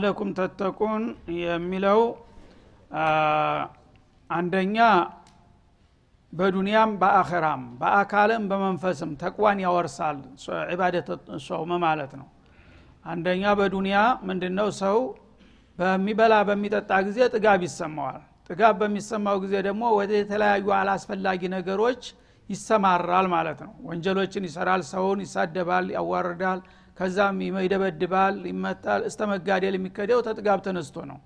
ለአለኩም ተተቁን የሚለው አንደኛ በዱንያም በአኸራም በአካልም በመንፈስም ተቅዋን ያወርሳል ዒባደት ሶውም ማለት ነው። አንደኛ በዱንያ ምንድነው ሰው በሚበላ በሚጠጣ ጊዜ ጥጋብ ይሰማዋል። ጥጋብ በሚሰማው ጊዜ ደግሞ ወደ የተለያዩ አላስፈላጊ ነገሮች ይሰማራል ማለት ነው። ወንጀሎችን ይሰራል ሰውን ይሳደባል ያዋርዳል ከዛም ይደበድባል ይመታል። እስተ መጋደል የሚከደው ተጥጋብ ተነስቶ ነው።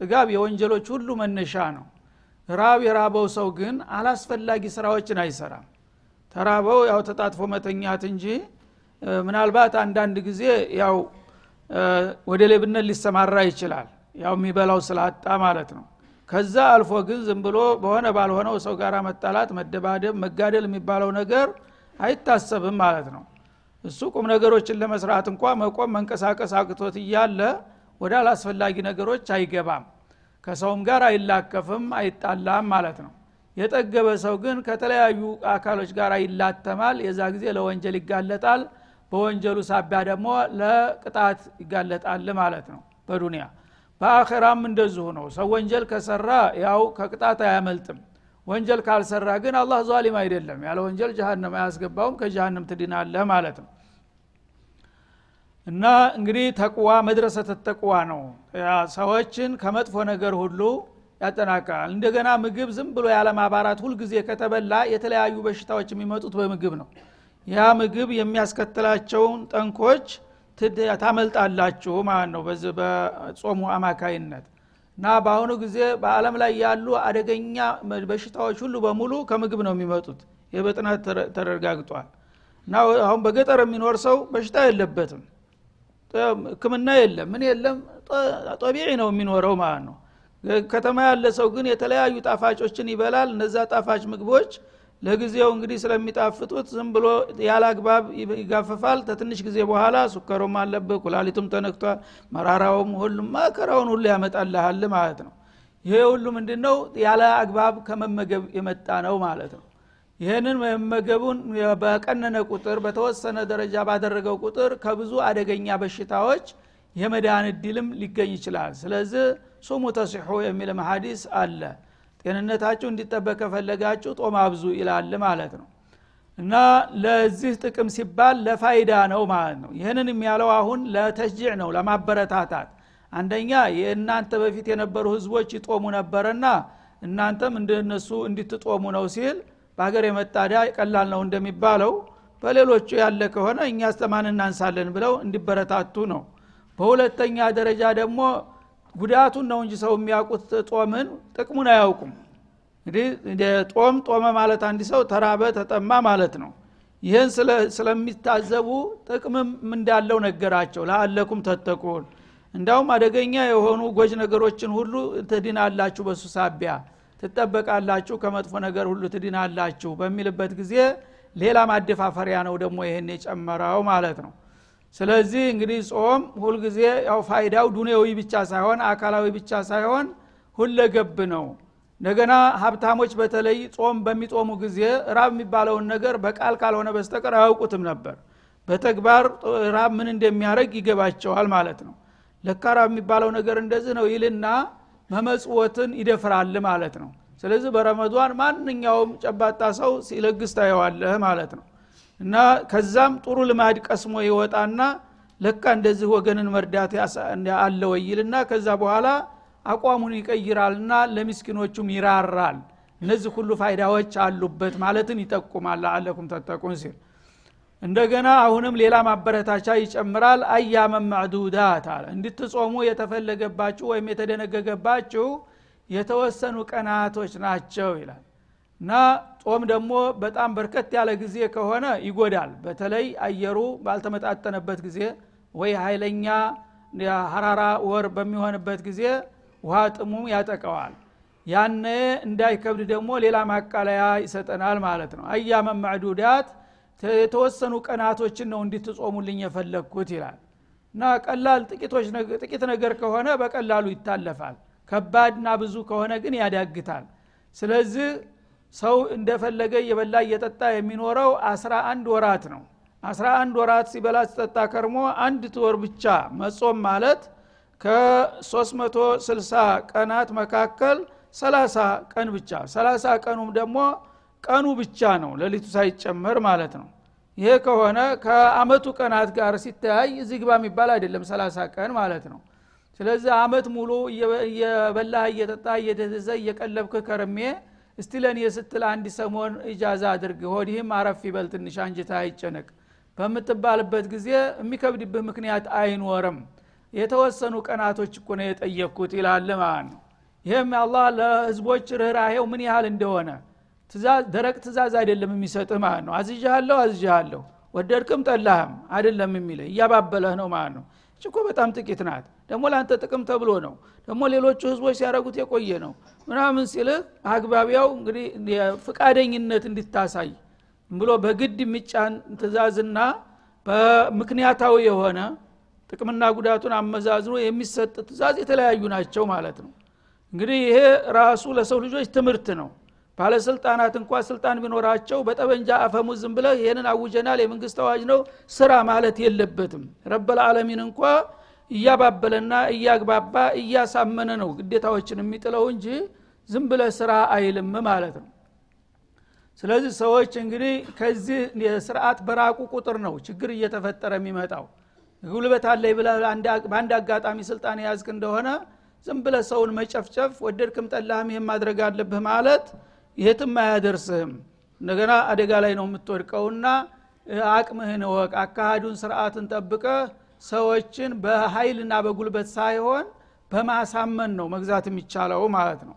ጥጋብ የወንጀሎች ሁሉ መነሻ ነው። ራብ የራበው ሰው ግን አላስፈላጊ ስራዎችን አይሰራም። ተራበው ያው ተጣጥፎ መተኛት እንጂ ምናልባት አንዳንድ ጊዜ ያው ወደ ሌብነት ሊሰማራ ይችላል። ያው የሚበላው ስላጣ ማለት ነው። ከዛ አልፎ ግን ዝም ብሎ በሆነ ባልሆነው ሰው ጋር መጣላት መደባደብ መጋደል የሚባለው ነገር አይታሰብም ማለት ነው እሱ ቁም ነገሮችን ለመስራት እንኳ መቆም መንቀሳቀስ አቅቶት እያለ ወደ አላስፈላጊ ነገሮች አይገባም። ከሰውም ጋር አይላከፍም አይጣላም ማለት ነው። የጠገበ ሰው ግን ከተለያዩ አካሎች ጋር ይላተማል። የዛ ጊዜ ለወንጀል ይጋለጣል። በወንጀሉ ሳቢያ ደግሞ ለቅጣት ይጋለጣል ማለት ነው በዱንያ። በአኸራም እንደዚሁ ነው። ሰው ወንጀል ከሰራ ያው ከቅጣት አያመልጥም ወንጀል ካልሰራ ግን አላህ ዛሊም አይደለም። ያለ ወንጀል ጀሃነም አያስገባውም ከጀሃነም ትድናለህ ማለት ነው። እና እንግዲህ ተቅዋ መድረሰት ተቅዋ ነው። ሰዎችን ከመጥፎ ነገር ሁሉ ያጠናቅቃል። እንደገና ምግብ ዝም ብሎ ያለማባራት ሁልጊዜ ከተበላ የተለያዩ በሽታዎች የሚመጡት በምግብ ነው። ያ ምግብ የሚያስከትላቸውን ጠንኮች ታመልጣላችሁ ማለት ነው። በጾሙ አማካይነት እና በአሁኑ ጊዜ በአለም ላይ ያሉ አደገኛ በሽታዎች ሁሉ በሙሉ ከምግብ ነው የሚመጡት። ይህ በጥናት ተረጋግጧል። እና አሁን በገጠር የሚኖር ሰው በሽታ የለበትም። ህክምና የለም። ምን የለም? ጠቢዒ ነው የሚኖረው ማለት ነው። ከተማ ያለ ሰው ግን የተለያዩ ጣፋጮችን ይበላል። እነዛ ጣፋጭ ምግቦች ለጊዜው እንግዲህ ስለሚጣፍጡት ዝም ብሎ ያለ አግባብ ይጋፈፋል። ተትንሽ ጊዜ በኋላ ሱከሩም አለብህ ኩላሊቱም ተነክቷል መራራውም ሁሉም መከራውን ሁሉ ያመጣልሃል ማለት ነው። ይሄ ሁሉ ምንድን ነው ያለ አግባብ ከመመገብ የመጣ ነው ማለት ነው። ይህንን መመገቡን በቀነነ ቁጥር በተወሰነ ደረጃ ባደረገው ቁጥር ከብዙ አደገኛ በሽታዎች የመዳን እድልም ሊገኝ ይችላል። ስለዚህ ሱሙ ተሲሑ የሚል ሀዲስ አለ ጤንነታችሁ እንዲጠበቅ ከፈለጋችሁ ጦም አብዙ ይላል ማለት ነው። እና ለዚህ ጥቅም ሲባል ለፋይዳ ነው ማለት ነው። ይህንን የሚያለው አሁን ለተሽጂዕ ነው ለማበረታታት። አንደኛ የእናንተ በፊት የነበሩ ህዝቦች ይጦሙ ነበረና እናንተም እንደነሱ እንድትጦሙ ነው ሲል በሀገር የመጣዳ ቀላል ነው እንደሚባለው በሌሎቹ ያለ ከሆነ እኛ አስተማን እናንሳለን ብለው እንዲበረታቱ ነው። በሁለተኛ ደረጃ ደግሞ ጉዳቱን ነው እንጂ ሰው የሚያውቁት ጦምን ጥቅሙን አያውቁም። እንግዲህ ጦም ጦመ ማለት አንድ ሰው ተራበ ተጠማ ማለት ነው። ይህን ስለሚታዘቡ ጥቅምም እንዳለው ነገራቸው። ለአለኩም ተተቁን። እንዳውም አደገኛ የሆኑ ጎጅ ነገሮችን ሁሉ ትድናላችሁ በሱ ሳቢያ። ትጠበቃላችሁ ከመጥፎ ነገር ሁሉ ትድናላችሁ በሚልበት ጊዜ ሌላ ማደፋፈሪያ ነው ደግሞ ይህን የጨመረው ማለት ነው ስለዚህ እንግዲህ ጾም ሁልጊዜ ያው ፋይዳው ዱንያዊ ብቻ ሳይሆን አካላዊ ብቻ ሳይሆን ሁለገብ ነው። እንደገና ሀብታሞች በተለይ ጾም በሚጦሙ ጊዜ ራብ የሚባለውን ነገር በቃል ካልሆነ በስተቀር አያውቁትም ነበር። በተግባር ራብ ምን እንደሚያደረግ ይገባቸዋል ማለት ነው። ለካ ራብ የሚባለው ነገር እንደዚህ ነው ይልና መመጽወትን ይደፍራል ማለት ነው። ስለዚህ በረመዷን ማንኛውም ጨባጣ ሰው ሲለግስ ታየዋለህ ማለት ነው እና ከዛም ጥሩ ልማድ ቀስሞ ይወጣና ለካ እንደዚህ ወገንን መርዳት አለ ወይልና ከዛ በኋላ አቋሙን ይቀይራልና ለሚስኪኖቹም ይራራል። እነዚህ ሁሉ ፋይዳዎች አሉበት ማለትን ይጠቁማል። አለኩም ተጠቁን ሲል እንደገና አሁንም ሌላ ማበረታቻ ይጨምራል። አያመን ማዕዱዳት አለ። እንድትጾሙ የተፈለገባችሁ ወይም የተደነገገባችሁ የተወሰኑ ቀናቶች ናቸው ይላል። እና ጾም ደግሞ በጣም በርከት ያለ ጊዜ ከሆነ ይጎዳል። በተለይ አየሩ ባልተመጣጠነበት ጊዜ ወይ ኃይለኛ ሀራራ ወር በሚሆንበት ጊዜ ውሃ ጥሙ ያጠቀዋል ያነ እንዳይከብድ ደግሞ ሌላ ማቃለያ ይሰጠናል ማለት ነው። አያመን ማዕዱዳት የተወሰኑ ቀናቶችን ነው እንድትጾሙልኝ የፈለግኩት ይላል። እና ቀላል ጥቂት ነገር ከሆነ በቀላሉ ይታለፋል። ከባድና ብዙ ከሆነ ግን ያዳግታል። ስለዚህ ሰው እንደፈለገ እየበላ እየጠጣ የሚኖረው አስራ አንድ ወራት ነው። አስራ አንድ ወራት ሲበላ ሲጠጣ ከርሞ አንድ ወር ብቻ መጾም ማለት ከ360 ቀናት መካከል 30 ቀን ብቻ። 30 ቀኑም ደግሞ ቀኑ ብቻ ነው ሌሊቱ ሳይጨመር ማለት ነው። ይሄ ከሆነ ከአመቱ ቀናት ጋር ሲተያይ እዚህ ግባ የሚባል አይደለም 30 ቀን ማለት ነው። ስለዚህ አመት ሙሉ እየበላህ እየጠጣ እየደዘዘ እየቀለብክ ከርሜ እስቲ ለእኔ ስትል አንድ ሰሞን ኢጃዛ አድርግ ሆዲህም አረፍ ይበል ትንሽ አንጅታ አይጨነቅ። በምትባልበት ጊዜ የሚከብድብህ ምክንያት አይኖርም። የተወሰኑ ቀናቶች እኮ ነው የጠየቅኩት ይላል ማለት ነው ይህም አላህ ለህዝቦች ርኅራሄው ምን ያህል እንደሆነ ደረቅ ትእዛዝ አይደለም የሚሰጥህ ማለት ነው? አዝጃለሁ አዝጃለሁ ወደድክም ጠላህም አይደለም የሚለ እያባበለህ ነው ማለት ነው እችኮ በጣም ጥቂት ናት። ደግሞ ለአንተ ጥቅም ተብሎ ነው። ደግሞ ሌሎቹ ህዝቦች ሲያደረጉት የቆየ ነው። ምናምን ሲልህ አግባቢያው እንግዲህ ፍቃደኝነት እንድታሳይ ብሎ በግድ የሚጫን ትእዛዝና በምክንያታዊ የሆነ ጥቅምና ጉዳቱን አመዛዝኖ የሚሰጥ ትእዛዝ የተለያዩ ናቸው ማለት ነው። እንግዲህ ይሄ ራሱ ለሰው ልጆች ትምህርት ነው ባለስልጣናት እንኳ ስልጣን ቢኖራቸው በጠበንጃ አፈሙዝ ዝም ብለህ ይህንን አውጀናል የመንግስት አዋጅ ነው ስራ ማለት የለበትም። ረበልዓለሚን እንኳ እያባበለና እያግባባ እያሳመነ ነው ግዴታዎችን የሚጥለው እንጂ ዝም ብለ ስራ አይልም ማለት ነው። ስለዚህ ሰዎች እንግዲህ ከዚህ ስርዓት በራቁ ቁጥር ነው ችግር እየተፈጠረ የሚመጣው። ጉልበት አለይ ብለ በአንድ አጋጣሚ ስልጣን የያዝክ እንደሆነ ዝም ብለ ሰውን መጨፍጨፍ ወደድክም ጠላህም ይህም ማድረግ አለብህ ማለት የትም አያደርስህም። እንደገና አደጋ ላይ ነው የምትወድቀውና አቅምህን ወቅ አካሃዱን ስርዓትን ጠብቀ ሰዎችን በኃይልና በጉልበት ሳይሆን በማሳመን ነው መግዛት የሚቻለው ማለት ነው።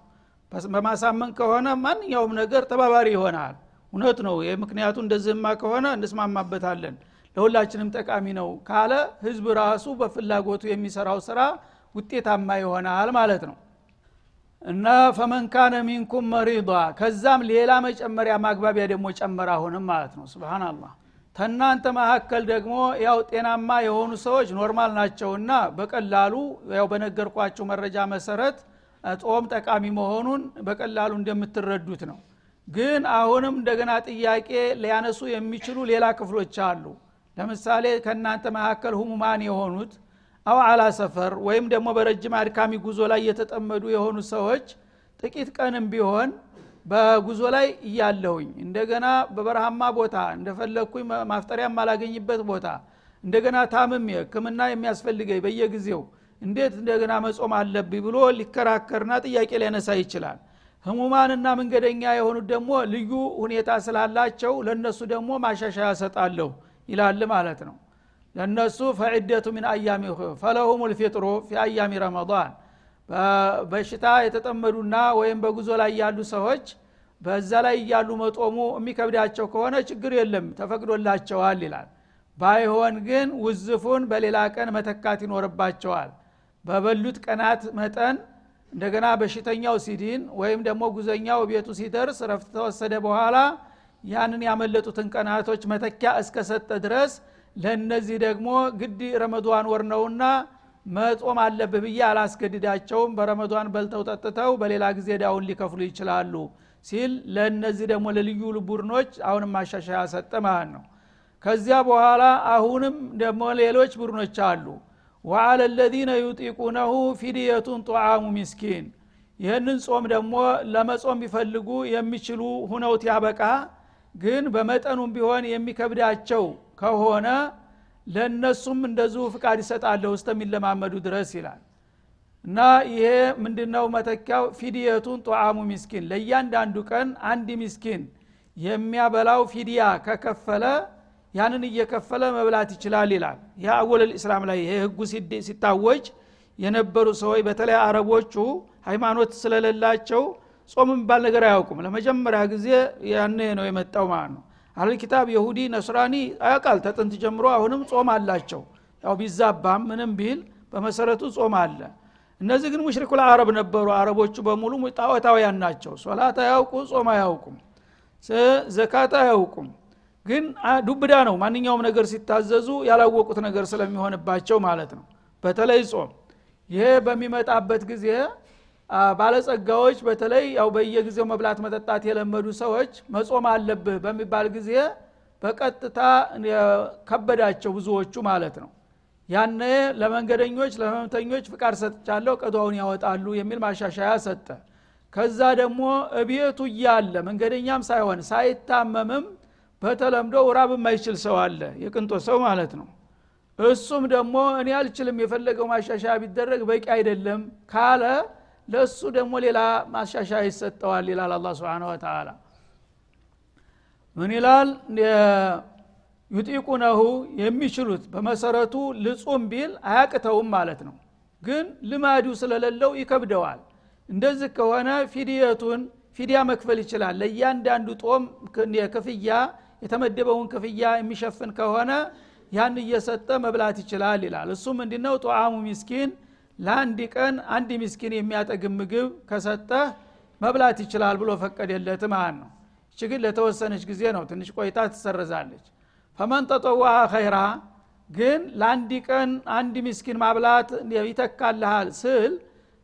በማሳመን ከሆነ ማንኛውም ነገር ተባባሪ ይሆናል። እውነት ነው። ምክንያቱ እንደዚህማ ከሆነ እንስማማበታለን። ለሁላችንም ጠቃሚ ነው ካለ ህዝብ ራሱ በፍላጎቱ የሚሰራው ስራ ውጤታማ ይሆናል ማለት ነው እና ፈመን ካነ ሚንኩም መሪዷ ከዛም ሌላ መጨመሪያ ማግባቢያ ደግሞ ጨመረ አሁንም ማለት ነው። ስብናላህ ተናንተ መካከል ደግሞ ያው ጤናማ የሆኑ ሰዎች normal ናቸውና በቀላሉ ያው በነገርኳቸው መረጃ መሰረት ጾም ጠቃሚ መሆኑን በቀላሉ እንደምትረዱት ነው። ግን አሁንም እንደገና ጥያቄ ሊያነሱ የሚችሉ ሌላ ክፍሎች አሉ። ለምሳሌ ከእናንተ መካከል ህሙማን የሆኑት أو على سفر ወይም ደግሞ በረጅም አድካሚ ጉዞ ላይ የተጠመዱ የሆኑ ሰዎች ጥቂት ቀንም ቢሆን በጉዞ ላይ እያለሁኝ እንደገና በበረሃማ ቦታ እንደፈለግኩኝ ማፍጠሪያ ማላገኝበት ቦታ እንደገና ታምሜ ህክምና የሚያስፈልገኝ በየጊዜው እንዴት እንደገና መጾም አለብኝ ብሎ ሊከራከርና ጥያቄ ሊያነሳ ይችላል። ህሙማንና መንገደኛ የሆኑት ደግሞ ልዩ ሁኔታ ስላላቸው ለእነሱ ደግሞ ማሻሻያ ሰጣለሁ ይላል ማለት ነው ለእነሱ ፈዕደቱ ምን አያሚ ፈለሁም ልፊጥሩ ፊ አያሚ ረመዳን። በሽታ የተጠመዱና ወይም በጉዞ ላይ ያሉ ሰዎች በዛ ላይ እያሉ መጦሙ የሚከብዳቸው ከሆነ ችግር የለም ተፈቅዶላቸዋል ይላል። ባይሆን ግን ውዝፉን በሌላ ቀን መተካት ይኖርባቸዋል። በበሉት ቀናት መጠን እንደገና በሽተኛው ሲዲን ወይም ደግሞ ጉዘኛው ቤቱ ሲደርስ ረፍት ተወሰደ በኋላ ያንን ያመለጡትን ቀናቶች መተኪያ እስከሰጠ ድረስ ለእነዚህ ደግሞ ግድ ረመዷን ወር ነውና መጾም አለብህ ብዬ አላስገድዳቸውም። በረመዷን በልተው ጠጥተው በሌላ ጊዜ ዳውን ሊከፍሉ ይችላሉ ሲል ለእነዚህ ደግሞ ለልዩ ቡድኖች አሁንም ማሻሻያ ሰጠ ማለት ነው። ከዚያ በኋላ አሁንም ደግሞ ሌሎች ቡድኖች አሉ። ወአለ ለዚነ ዩጢቁነሁ ፊድየቱን ጧዓሙ ሚስኪን። ይህንን ጾም ደግሞ ለመጾም ቢፈልጉ የሚችሉ ሁነውት ያበቃ ግን በመጠኑም ቢሆን የሚከብዳቸው ከሆነ ለእነሱም እንደዚሁ ፍቃድ ይሰጣለሁ እስተሚለማመዱ ድረስ ይላል። እና ይሄ ምንድነው መተኪያው? ፊድየቱን ጧዓሙ ሚስኪን ለእያንዳንዱ ቀን አንድ ሚስኪን የሚያበላው ፊድያ ከከፈለ ያንን እየከፈለ መብላት ይችላል ይላል። ያ አወለል ኢስላም ላይ ይሄ ህጉ ሲታወጅ የነበሩ ሰዎች በተለይ አረቦቹ ሃይማኖት ስለሌላቸው ጾም የሚባል ነገር አያውቁም። ለመጀመሪያ ጊዜ ያነ ነው የመጣው ማለት ነው አህል ኪታብ የሁዲ ነስራኒ አያውቃል። ተጥንት ጀምሮ አሁንም ጾም አላቸው። ያው ቢዛባም ምንም ቢል በመሰረቱ ጾም አለ። እነዚህ ግን ሙሽሪኩ አረብ ነበሩ። አረቦቹ በሙሉ ጣዖታውያን ናቸው። ሶላት አያውቁ ጾም አያውቁም። ዘካት አያውቁም። ግን ዱብዳ ነው። ማንኛውም ነገር ሲታዘዙ ያላወቁት ነገር ስለሚሆንባቸው ማለት ነው። በተለይ ጾም። ይሄ በሚመጣበት ጊዜ ባለጸጋዎች በተለይ ያው በየጊዜው መብላት መጠጣት የለመዱ ሰዎች መጾም አለብህ በሚባል ጊዜ በቀጥታ ከበዳቸው ብዙዎቹ ማለት ነው። ያነ ለመንገደኞች ለህመምተኞች ፍቃድ ሰጥቻለሁ ቀዷውን ያወጣሉ የሚል ማሻሻያ ሰጠ። ከዛ ደግሞ እቤቱ እያለ መንገደኛም ሳይሆን ሳይታመምም በተለምዶ ራብ የማይችል ሰው አለ የቅንጦ ሰው ማለት ነው። እሱም ደግሞ እኔ አልችልም የፈለገው ማሻሻያ ቢደረግ በቂ አይደለም ካለ ለእሱ ደግሞ ሌላ ማሻሻያ ይሰጠዋል ይላል አላ ስብን ወተላ ምን ይላል? ዩጢቁነሁ የሚችሉት በመሰረቱ ልጹም ቢል አያቅተውም ማለት ነው። ግን ልማዱ ስለሌለው ይከብደዋል። እንደዚህ ከሆነ ፊድየቱን ፊዲያ መክፈል ይችላል። ለእያንዳንዱ ጦም ክፍያ የተመደበውን ክፍያ የሚሸፍን ከሆነ ያን እየሰጠ መብላት ይችላል ይላል። እሱ ምንድነው? ጦአሙ ሚስኪን ለአንድ ቀን አንድ ሚስኪን የሚያጠግም ምግብ ከሰጠህ መብላት ይችላል ብሎ ፈቀደለት ማለት ነው። እች ግን ለተወሰነች ጊዜ ነው። ትንሽ ቆይታ ትሰረዛለች ፈመን ተጠዋ ኸይራ ግን ለአንድ ቀን አንድ ሚስኪን ማብላት ይተካልሃል ስል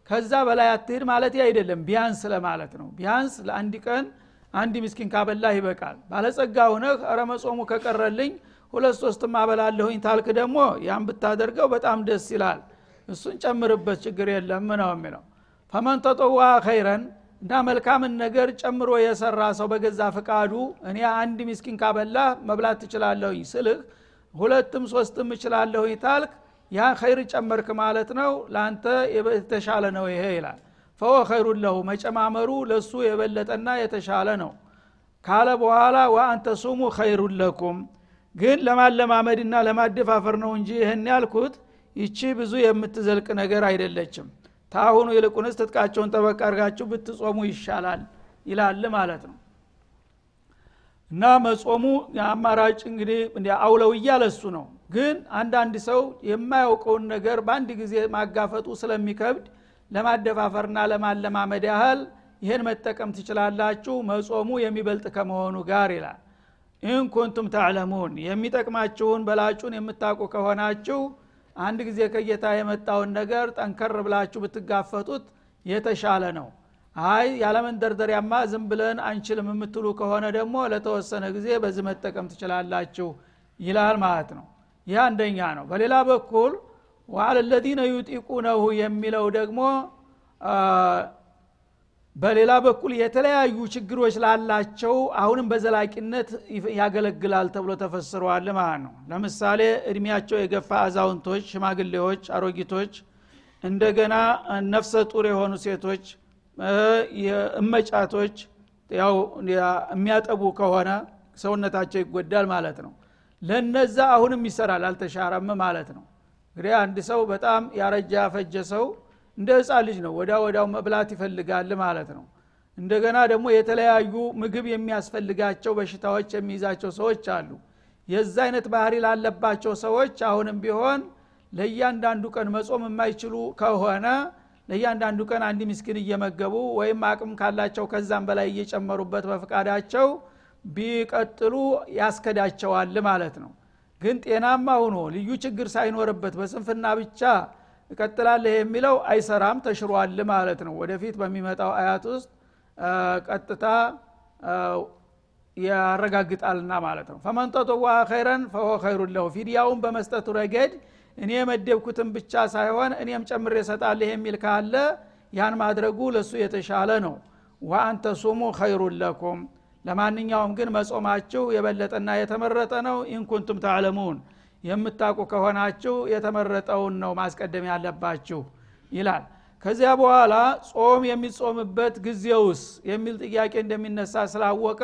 ከዛ በላይ አትሄድ ማለት አይደለም። ቢያንስ ለማለት ነው። ቢያንስ ለአንድ ቀን አንድ ሚስኪን ካበላህ ይበቃል። ባለጸጋ ሁነህ እረ መጾሙ ከቀረልኝ ሁለት ሶስት ማበላለሁኝ ታልክ ደግሞ ያን ብታደርገው በጣም ደስ ይላል እሱን ጨምርበት ችግር የለም ነው የሚለው። ፈመን ተጠዋ ኸይረን እና መልካምን ነገር ጨምሮ የሰራ ሰው በገዛ ፍቃዱ እኔ አንድ ሚስኪን ካበላህ መብላት ትችላለሁኝ ስልህ ሁለትም ሶስትም እችላለሁኝ ታልክ ያ ኸይር ጨመርክ ማለት ነው ለአንተ የተሻለ ነው ይሄ ይላል። ፈወ ኸይሩን ለሁ መጨማመሩ ለሱ የበለጠና የተሻለ ነው። ካለ በኋላ ወአንተ ሱሙ ኸይሩን ለኩም። ግን ለማለማመድና ለማደፋፈር ነው እንጂ ይህን ያልኩት ይቺ ብዙ የምትዘልቅ ነገር አይደለችም። ታሁኑ ይልቁንስ ትጥቃቸውን ጠበቅ አድርጋችሁ ብትጾሙ ይሻላል ይላል ማለት ነው። እና መጾሙ አማራጭ እንግዲህ አውለውያ ለሱ ነው። ግን አንዳንድ ሰው የማያውቀውን ነገር በአንድ ጊዜ ማጋፈጡ ስለሚከብድ ለማደፋፈርና ለማለማመድ ያህል ይህን መጠቀም ትችላላችሁ መጾሙ የሚበልጥ ከመሆኑ ጋር ይላል። إن كنتم تعلمون የሚጠቅማችሁን በላጩን የምታውቁ ከሆናችሁ አንድ ጊዜ ከጌታ የመጣውን ነገር ጠንከር ብላችሁ ብትጋፈጡት የተሻለ ነው። አይ ያለመንደርደሪያማ ዝም ብለን አንችልም የምትሉ ከሆነ ደግሞ ለተወሰነ ጊዜ በዚህ መጠቀም ትችላላችሁ ይላል ማለት ነው። ይህ አንደኛ ነው። በሌላ በኩል وعلى الذين يطيقونه የሚለው ደግሞ በሌላ በኩል የተለያዩ ችግሮች ላላቸው አሁንም በዘላቂነት ያገለግላል ተብሎ ተፈስረዋል ማለት ነው። ለምሳሌ እድሜያቸው የገፋ አዛውንቶች ሽማግሌዎች አሮጊቶች እንደገና ነፍሰ ጡር የሆኑ ሴቶች እመጫቶች ያው የሚያጠቡ ከሆነ ሰውነታቸው ይጎዳል ማለት ነው። ለነዛ አሁንም ይሰራል አልተሻረም ማለት ነው። እንግዲህ አንድ ሰው በጣም ያረጃ ያፈጀ ሰው እንደ ህፃን ልጅ ነው። ወዳ ወዳው መብላት ይፈልጋል ማለት ነው። እንደገና ደግሞ የተለያዩ ምግብ የሚያስፈልጋቸው በሽታዎች የሚይዛቸው ሰዎች አሉ። የዛ አይነት ባህሪ ላለባቸው ሰዎች አሁንም ቢሆን ለእያንዳንዱ ቀን መጾም የማይችሉ ከሆነ ለእያንዳንዱ ቀን አንድ ምስኪን እየመገቡ ወይም አቅም ካላቸው ከዛም በላይ እየጨመሩበት በፍቃዳቸው ቢቀጥሉ ያስከዳቸዋል ማለት ነው። ግን ጤናማ ሆኖ ልዩ ችግር ሳይኖርበት በስንፍና ብቻ እቀጥላለህ የሚለው አይሰራም ተሽሯል ማለት ነው። ወደፊት በሚመጣው አያት ውስጥ ቀጥታ ያረጋግጣልና ማለት ነው። ፈመን ተጠዋ ኸይረን ፈሆ ኸይሩን ለሁ። ፊዲያውን በመስጠቱ ረገድ እኔ የመደብኩትን ብቻ ሳይሆን እኔም ጨምር የሰጣለህ የሚል ካለ ያን ማድረጉ ለእሱ የተሻለ ነው። ወአንተ ሱሙ ኸይሩን ለኩም። ለማንኛውም ግን መጾማችሁ የበለጠና የተመረጠ ነው። ኢንኩንቱም ተዕለሙን የምታውቁ ከሆናችሁ የተመረጠውን ነው ማስቀደም ያለባችሁ ይላል። ከዚያ በኋላ ጾም የሚጾምበት ጊዜውስ የሚል ጥያቄ እንደሚነሳ ስላወቀ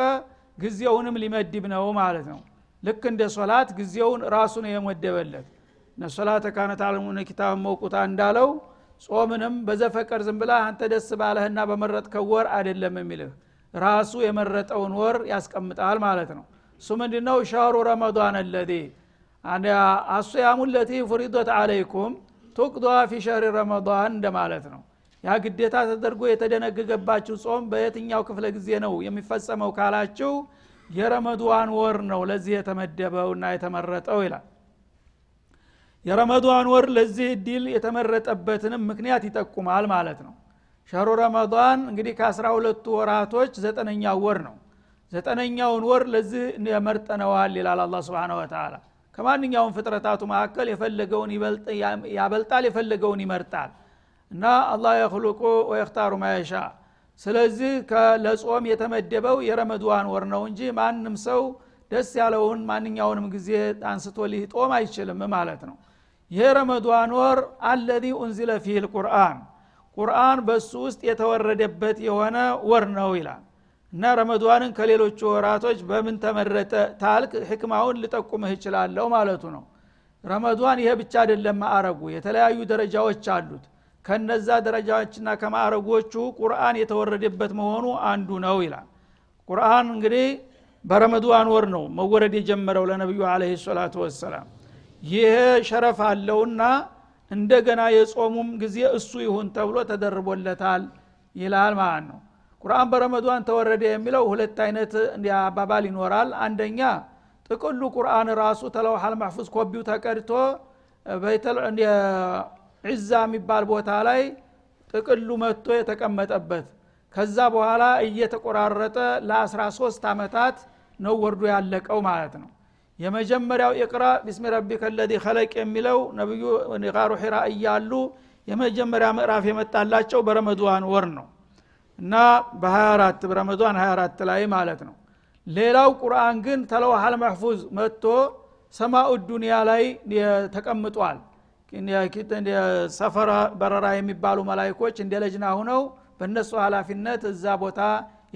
ጊዜውንም ሊመድብ ነው ማለት ነው። ልክ እንደ ሶላት ጊዜውን ራሱ ነው የመደበለት ነሶላተ ካነት አለሙነ ኪታብ መውቁታ እንዳለው ጾምንም በዘፈቀር ዝም ብላ አንተ ደስ ባለህና በመረጥከው ወር አይደለም የሚልህ። ራሱ የመረጠውን ወር ያስቀምጣል ማለት ነው። እሱ ምንድ ነው ሻሩ ረመዳን አለዚ አሱያሙ ለቲ ፍሪዶት አለይኩም ቱቅዷ ፊ ሸህሪ ረመዳን እንደማለት ነው። ያ ግዴታ ተደርጎ የተደነገገባችሁ ጾም በየትኛው ክፍለ ጊዜ ነው የሚፈጸመው ካላችሁ የረመዷን ወር ነው ለዚህ የተመደበውና የተመረጠው ይላል። የረመዷን ወር ለዚህ እድል የተመረጠበትንም ምክንያት ይጠቁማል ማለት ነው። ሸሩ ረመዷን እንግዲህ ከአስራ ሁለቱ ወራቶች ዘጠነኛው ወር ነው። ዘጠነኛውን ወር ለዚህ መርጠነዋል ይላል አላ ስብን ወተላ ከማንኛውም ፍጥረታቱ መካከል የፈለገውን ያበልጣል የፈለገውን ይመርጣል። እና አላህ የክልቁ ወየክታሩ ማየሻ ስለዚህ ለጾም የተመደበው የረመድዋን ወር ነው እንጂ ማንም ሰው ደስ ያለውን ማንኛውንም ጊዜ አንስቶ ሊጦም አይችልም ማለት ነው። ይሄ ረመዷን ወር አለዚ ኡንዚለ ፊህ ልቁርአን። ቁርአን በሱ ውስጥ የተወረደበት የሆነ ወር ነው ይላል እና ረመዷንን ከሌሎቹ ወራቶች በምን ተመረጠ ታልክ ሕክማውን ልጠቁምህ እችላለሁ ማለቱ ነው። ረመዷን ይሄ ብቻ አይደለም ማዕረጉ የተለያዩ ደረጃዎች አሉት። ከነዛ ደረጃዎችና ከማዕረጎቹ ቁርአን የተወረደበት መሆኑ አንዱ ነው ይላል። ቁርአን እንግዲህ በረመዷን ወር ነው መወረድ የጀመረው ለነቢዩ አለ ሰላቱ ወሰላም። ይሄ ሸረፍ አለውና እንደገና የጾሙም ጊዜ እሱ ይሁን ተብሎ ተደርቦለታል ይላል ማለት ነው ቁርአን በረመዷን ተወረደ የሚለው ሁለት አይነት አባባል ይኖራል። አንደኛ ጥቅሉ ቁርአን ራሱ ተለውሃል ማሕፉዝ ኮቢው ተቀድቶ ዒዛ የሚባል ቦታ ላይ ጥቅሉ መጥቶ የተቀመጠበት ከዛ በኋላ እየተቆራረጠ ለ13 ዓመታት ነው ወርዶ ያለቀው ማለት ነው። የመጀመሪያው ኢቅራ ቢስሚ ረቢከ ለዚ ኸለቅ የሚለው ነቢዩ ጋሩ ሒራ እያሉ የመጀመሪያ ምዕራፍ የመጣላቸው በረመዷን ወር ነው እና በ24 በረመዷን 24 ላይ ማለት ነው። ሌላው ቁርአን ግን ተለውሃል መሕፉዝ መጥቶ ሰማኡ ዱኒያ ላይ ተቀምጧል። ሰፈራ በረራ የሚባሉ መላይኮች እንደ ለጅና ሁነው በእነሱ ኃላፊነት እዛ ቦታ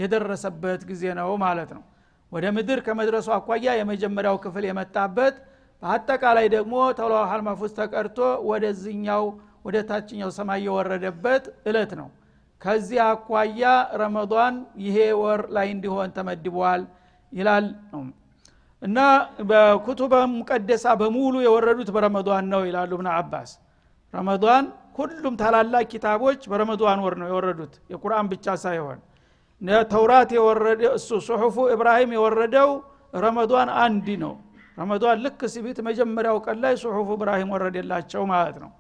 የደረሰበት ጊዜ ነው ማለት ነው። ወደ ምድር ከመድረሱ አኳያ የመጀመሪያው ክፍል የመጣበት በአጠቃላይ ደግሞ ተለዋሃል መፉዝ ተቀርቶ ወደዚኛው ወደ ታችኛው ሰማይ የወረደበት እለት ነው ከዚህ አኳያ ረመዷን ይሄ ወር ላይ እንዲሆን ተመድቧል ይላል እና በኩቱበ ሙቀደሳ በሙሉ የወረዱት በረመዷን ነው ይላሉ እብን አባስ። ረመዷን ሁሉም ታላላቅ ኪታቦች በረመዷን ወር ነው የወረዱት። የቁርአን ብቻ ሳይሆን ተውራት የወረደ እሱ ሱሑፉ ኢብራሂም የወረደው ረመዷን አንድ ነው። ረመዷን ልክ ሲቢት መጀመሪያው ቀን ላይ ሱሑፉ ኢብራሂም ወረደላቸው ማለት ነው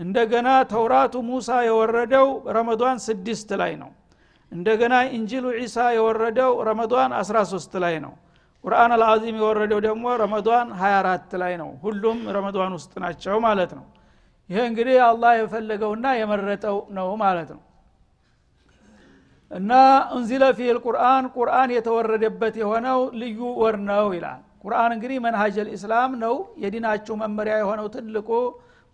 እንደገና ተውራቱ ሙሳ የወረደው ረመዷን ስድስት ላይ ነው። እንደገና እንጂሉ ዒሳ የወረደው ረመዷን 13 ላይ ነው። ቁርአን አልዓዚም የወረደው ደግሞ ረመዷን 24 ላይ ነው። ሁሉም ረመዷን ውስጥ ናቸው ማለት ነው። ይሄ እንግዲህ አላህ የፈለገውና የመረጠው ነው ማለት ነው። እና እንዚለ ፊህ ልቁርአን ቁርአን የተወረደበት የሆነው ልዩ ወር ነው ይላል። ቁርአን እንግዲህ መንሃጅ ልእስላም ነው። የዲናችሁ መመሪያ የሆነው ትልቁ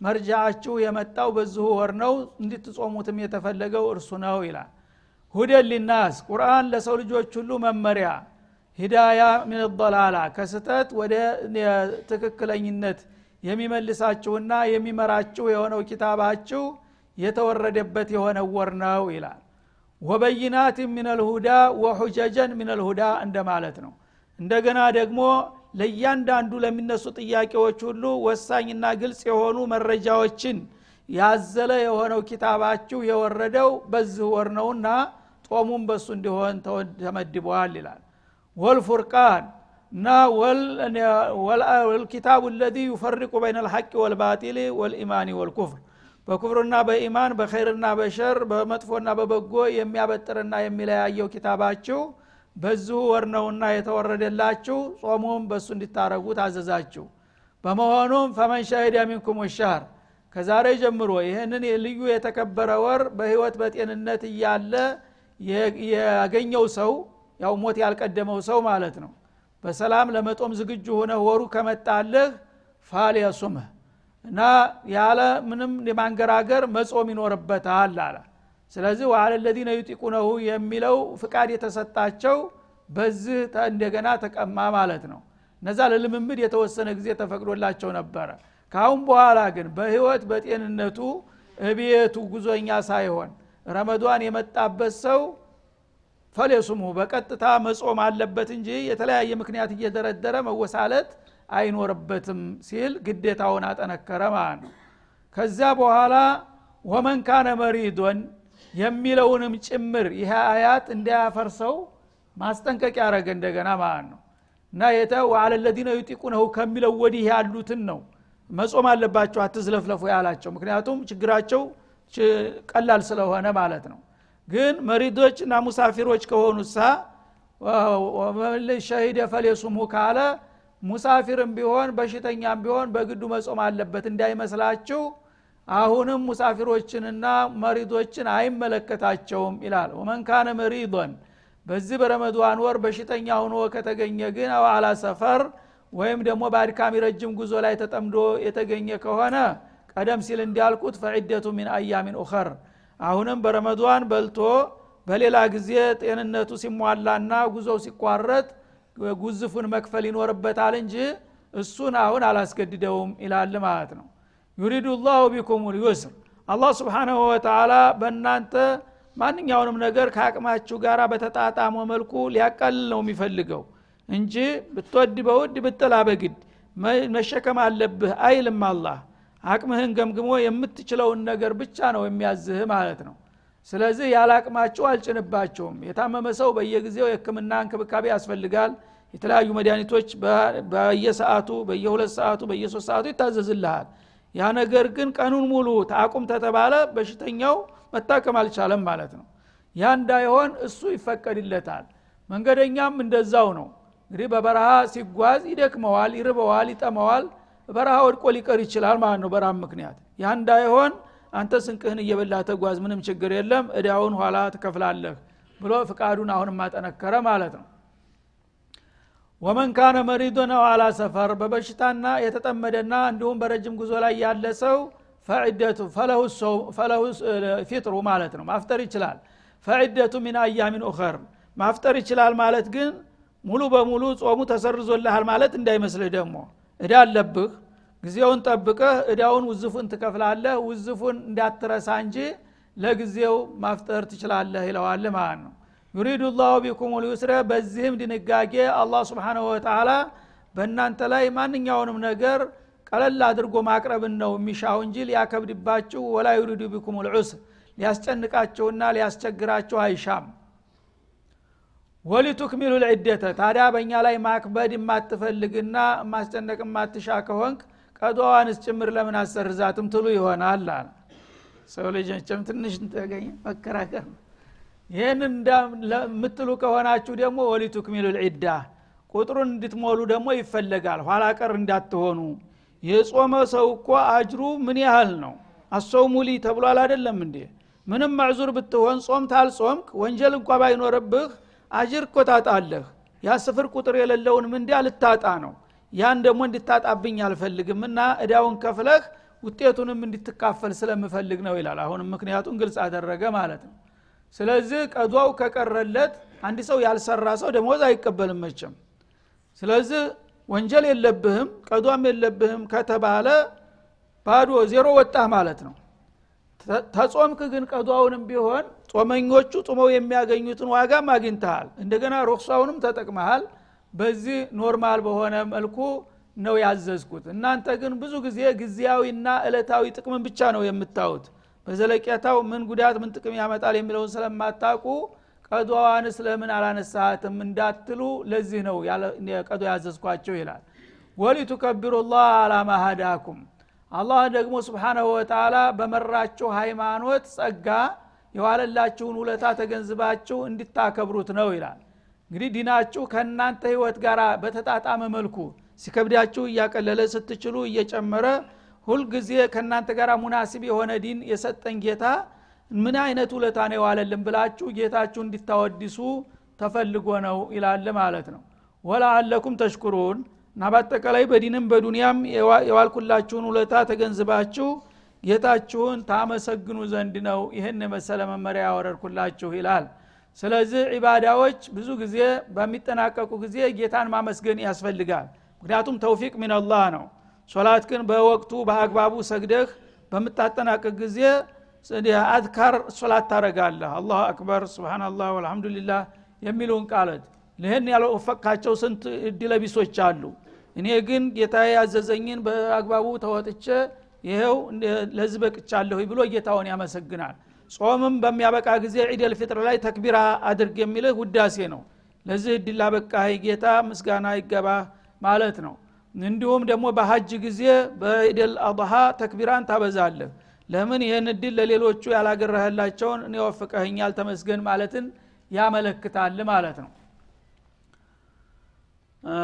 መርጃችሁ የመጣው በዚሁ ወር ነው እንድትጾሙትም የተፈለገው እርሱ ነው ይላል። ሁደን ሊናስ ቁርአን ለሰው ልጆች ሁሉ መመሪያ ሂዳያ ምን ضላላ ከስተት ወደ ትክክለኝነት የሚመልሳችሁና የሚመራችሁ የሆነው ኪታባችሁ የተወረደበት የሆነ ወር ነው ይላል። ወበይናት ምን ልሁዳ ወሑጀጀን ምን ልሁዳ እንደማለት ነው። እንደገና ደግሞ ለእያንዳንዱ ለሚነሱ ጥያቄዎች ሁሉ ወሳኝና ግልጽ የሆኑ መረጃዎችን ያዘለ የሆነው ኪታባችሁ የወረደው በዚህ ወር ነውና ጦሙም በሱ እንዲሆን ተመድበዋል ይላል። ወልፉርቃን እና ወልኪታቡ ለዚ ዩፈሪቁ በይነ ልሐቅ ወልባጢል ወልኢማን ወልኩፍር በኩፍርና በኢማን በኸይርና በሸር በመጥፎና በበጎ የሚያበጥርና የሚለያየው ኪታባችሁ በዚሁ ወር ነውና የተወረደላችሁ ጾሙም በእሱ እንዲታረጉ ታዘዛችሁ። በመሆኑም ፈመን ሻሂደ ሚንኩም ሻህር ከዛሬ ጀምሮ ይህንን ልዩ የተከበረ ወር በህይወት በጤንነት እያለ ያገኘው ሰው ያው ሞት ያልቀደመው ሰው ማለት ነው። በሰላም ለመጦም ዝግጁ ሆነ ወሩ ከመጣልህ ፋልየሱምህ እና ያለ ምንም የማንገራገር መጾም ይኖርበታል አለ ስለዚህ ዋአለ ለዚነ ዩጢቁነሁ የሚለው ፍቃድ የተሰጣቸው በዚህ እንደገና ተቀማ ማለት ነው። እነዛ ለልምምድ የተወሰነ ጊዜ ተፈቅዶላቸው ነበረ። ካሁን በኋላ ግን በህይወት በጤንነቱ እቤቱ ጉዞኛ ሳይሆን ረመዷን የመጣበት ሰው ፈሌሱሙ በቀጥታ መጾም አለበት እንጂ የተለያየ ምክንያት እየደረደረ መወሳለት አይኖርበትም ሲል ግዴታውን አጠነከረ ማለት ነው። ከዚያ በኋላ ወመን ካነ መሪዶን የሚለውንም ጭምር ይህ አያት እንዳያፈርሰው ማስጠንቀቅ ያደረገ እንደገና ማለት ነው። እና የተ ዋአለ ለዚነ ዩጢቁነሁ ከሚለው ወዲህ ያሉትን ነው። መጾም አለባቸው አትዝለፍለፉ ያላቸው። ምክንያቱም ችግራቸው ቀላል ስለሆነ ማለት ነው። ግን መሪዶች እና ሙሳፊሮች ከሆኑሳ ሸሂደ ፈሌሱሙ ካለ ሙሳፊርም ቢሆን በሽተኛም ቢሆን በግዱ መጾም አለበት እንዳይመስላችሁ አሁንም ሙሳፊሮችንና መሪዶችን አይመለከታቸውም ይላል። ወመን ካነ መሪዶን በዚህ በረመዷን ወር በሽተኛ ሆኖ ከተገኘ ግን አው ሰፈር ወይም ደግሞ በአድካሚ ረጅም ጉዞ ላይ ተጠምዶ የተገኘ ከሆነ ቀደም ሲል እንዲያልኩት ፈዒደቱ ሚን አያሚን ኡኸር አሁንም በረመዷን በልቶ በሌላ ጊዜ ጤንነቱ ሲሟላና ጉዞው ሲቋረጥ ጉዝፉን መክፈል ይኖርበታል እንጂ እሱን አሁን አላስገድደውም ይላል ማለት ነው ዩሪዱ ላሁ ቢኩም ልዩስር አላህ ስብሓናሁ ወተላ በእናንተ ማንኛውንም ነገር ከአቅማችሁ ጋር በተጣጣመ መልኩ ሊያቀልል ነው የሚፈልገው እንጂ ብትወድ በውድ ብጥላ በግድ። መሸከም አለብህ አይልም አላህ። አቅምህን ገምግሞ የምትችለውን ነገር ብቻ ነው የሚያዝህ ማለት ነው። ስለዚህ ያለ አልጭንባቸውም የታመመ ሰው በየጊዜው የህክምና እንክብካቤ ያስፈልጋል። የተለያዩ መድኃኒቶች በየሰዓቱ በየሁለት ሰዓቱ በየሶስት ሰዓቱ ይታዘዝልሃል ያ ነገር ግን ቀኑን ሙሉ ታቁም ተተባለ በሽተኛው መታከም አልቻለም ማለት ነው። ያ እንዳይሆን እሱ ይፈቀድለታል። መንገደኛም እንደዛው ነው። እንግዲህ በበረሃ ሲጓዝ ይደክመዋል ይርበዋል ይጠመዋል። በረሃ ወድቆ ሊቀር ይችላል ማለት ነው በራም ምክንያት። ያ እንዳይሆን አንተ ስንቅህን እየበላ ተጓዝ ምንም ችግር የለም እዳውን ኋላ ትከፍላለህ ብሎ ፍቃዱን አሁንም ማጠነከረ ማለት ነው ወመን ካነ መሪዶን አው አላ ሰፈር በበሽታና የተጠመደና እንዲሁም በረጅም ጉዞ ላይ ያለ ሰው ፈዒደቱ ፈለሁ ፊጥሩ ማለት ነው። ማፍጠር ይችላል። ፈዒደቱ ሚን አያሚን ኡኸር ማፍጠር ይችላል ማለት ግን ሙሉ በሙሉ ጾሙ ተሰርዞልሃል ማለት እንዳይመስልህ ደግሞ። እዳ አለብህ ጊዜውን ጠብቀህ እዳውን ውዝፉን ትከፍላለህ። ውዝፉን እንዳትረሳ እንጂ ለጊዜው ማፍጠር ትችላለህ ይለዋል ማለት ነው ዩሪዱ ላሁ ቢኩም ልዩስረ በዚህም ድንጋጌ አላህ ስብሓንሁ ወተላ በእናንተ ላይ ማንኛውንም ነገር ቀለል አድርጎ ማቅረብን ነው የሚሻው እንጂ ሊያከብድባችሁ ወላ ዩሪዱ ቢኩም ልዑስር ሊያስጨንቃቸውና ሊያስቸግራቸው አይሻም። ወሊቱክሚሉ ልዕደተ ታዲያ በእኛ ላይ ማክበድ የማትፈልግና ማስጨነቅ የማትሻ ከሆንክ ቀዷዋንስ ጭምር ለምን አሰርዛትም ትሉ ይሆናል አለ። ሰው ልጆችም ትንሽ ተገኘ መከራከር ነው ይህን የምትሉ ከሆናችሁ ደግሞ ወሊቱክሚሉ ልዒዳ ቁጥሩን እንድትሞሉ ደግሞ ይፈለጋል። ኋላ ቀር እንዳትሆኑ። የጾመ ሰው እኮ አጅሩ ምን ያህል ነው? አሰው ሙሊ ተብሏል አይደለም እንዴ? ምንም ማዕዙር ብትሆን ጾም ታልጾምክ ወንጀል እንኳ ባይኖርብህ አጅር እኮ ታጣለህ። ያ ስፍር ቁጥር የሌለውን ምንዲ ልታጣ ነው? ያን ደግሞ እንድታጣብኝ አልፈልግም እና እዳውን ከፍለህ ውጤቱንም እንድትካፈል ስለምፈልግ ነው ይላል። አሁንም ምክንያቱም ግልጽ አደረገ ማለት ነው ስለዚህ ቀዷው ከቀረለት አንድ ሰው ያልሰራ ሰው ደሞዝ አይቀበልም መቸም ስለዚህ ወንጀል የለብህም ቀዷም የለብህም ከተባለ ባዶ ዜሮ ወጣህ ማለት ነው። ከጾምክ ግን ቀዷውንም ቢሆን ጾመኞቹ ጾመው የሚያገኙትን ዋጋም አግኝተሃል። እንደገና ሩክሳውንም ተጠቅመሃል። በዚህ normal በሆነ መልኩ ነው ያዘዝኩት። እናንተ ግን ብዙ ጊዜ ጊዜያዊና እለታዊ ጥቅምን ብቻ ነው የምታዩት በዘለቄታው ምን ጉዳት ምን ጥቅም ያመጣል የሚለውን ስለማታቁ ቀዷዋን ስለምን አላነሳትም እንዳትሉ ለዚህ ነው ቀዶ ያዘዝኳቸው ይላል። ወሊቱከቢሩ ላህ አላማ ሀዳኩም። አላህ ደግሞ ስብሓናሁ ወተላ በመራችሁ ሃይማኖት ጸጋ የዋለላችሁን ውለታ ተገንዝባችሁ እንድታከብሩት ነው ይላል። እንግዲህ ዲናችሁ ከእናንተ ህይወት ጋር በተጣጣመ መልኩ ሲከብዳችሁ እያቀለለ ስትችሉ እየጨመረ ሁልጊዜ ከእናንተ ጋር ሙናሲብ የሆነ ዲን የሰጠን ጌታ ምን አይነት ውለታ ነው የዋለልን ብላችሁ ጌታችሁ እንዲታወድሱ ተፈልጎ ነው ይላል ማለት ነው። ወላአለኩም ተሽኩሩን እና በአጠቃላይ በዲንም በዱንያም የዋልኩላችሁን ውለታ ተገንዝባችሁ ጌታችሁን ታመሰግኑ ዘንድ ነው ይህን የመሰለ መመሪያ ያወረድኩላችሁ ይላል። ስለዚህ ዒባዳዎች ብዙ ጊዜ በሚጠናቀቁ ጊዜ ጌታን ማመስገን ያስፈልጋል። ምክንያቱም ተውፊቅ ሚንላህ ነው ሶላት ግን በወቅቱ በአግባቡ ሰግደህ በምታጠናቅቅ ጊዜ አዝካር ሶላት ታረጋለህ አላሁ አክበር ስብናላህ ወልሐምዱሊላህ የሚሉን ቃለት ይህን ያልወፈቅካቸው ስንት እድለቢሶች አሉ? እኔ ግን ጌታ ያዘዘኝን በአግባቡ ተወጥቼ ይኸው ለዚህ በቅቻለሁ ብሎ ጌታውን ያመሰግናል። ጾምም በሚያበቃ ጊዜ ዒደል ፊጥር ላይ ተክቢራ አድርግ የሚልህ ውዳሴ ነው። ለዚህ እድል ላበቃህ ጌታ ምስጋና ይገባ ማለት ነው እንዲሁም ደግሞ በሀጅ ጊዜ በኢደል አضሃ ተክቢራን ታበዛለህ። ለምን? ይህን እድል ለሌሎቹ ያላገረህላቸውን እኔ ወፍቀህኛል ተመስገን ማለትን ያመለክታል ማለት ነው።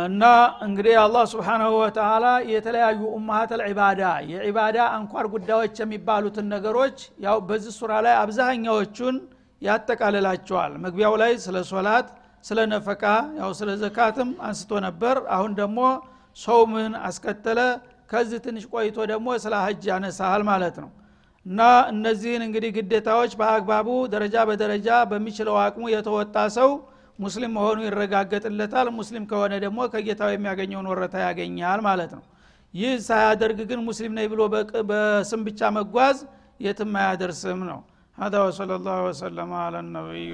እና እንግዲህ አላህ ስብሓናሁ ወተላ የተለያዩ ኡማሀት ልዒባዳ የዒባዳ አንኳር ጉዳዮች የሚባሉትን ነገሮች ያው በዚህ ሱራ ላይ አብዛኛዎቹን ያጠቃልላቸዋል። መግቢያው ላይ ስለ ሶላት ስለ ነፈቃ ያው ስለ ዘካትም አንስቶ ነበር። አሁን ደግሞ ሰውምን አስከተለ ከዚህ ትንሽ ቆይቶ ደግሞ ስለ ሀጅ ያነሳል ማለት ነው እና እነዚህን እንግዲህ ግዴታዎች በአግባቡ ደረጃ በደረጃ በሚችለው አቅሙ የተወጣ ሰው ሙስሊም መሆኑ ይረጋገጥለታል ሙስሊም ከሆነ ደግሞ ከጌታው የሚያገኘውን ወረታ ያገኛል ማለት ነው ይህ ሳያደርግ ግን ሙስሊም ነኝ ብሎ በስም ብቻ መጓዝ የትም አያደርስም ነው هذا وصلى الله وسلم على النبي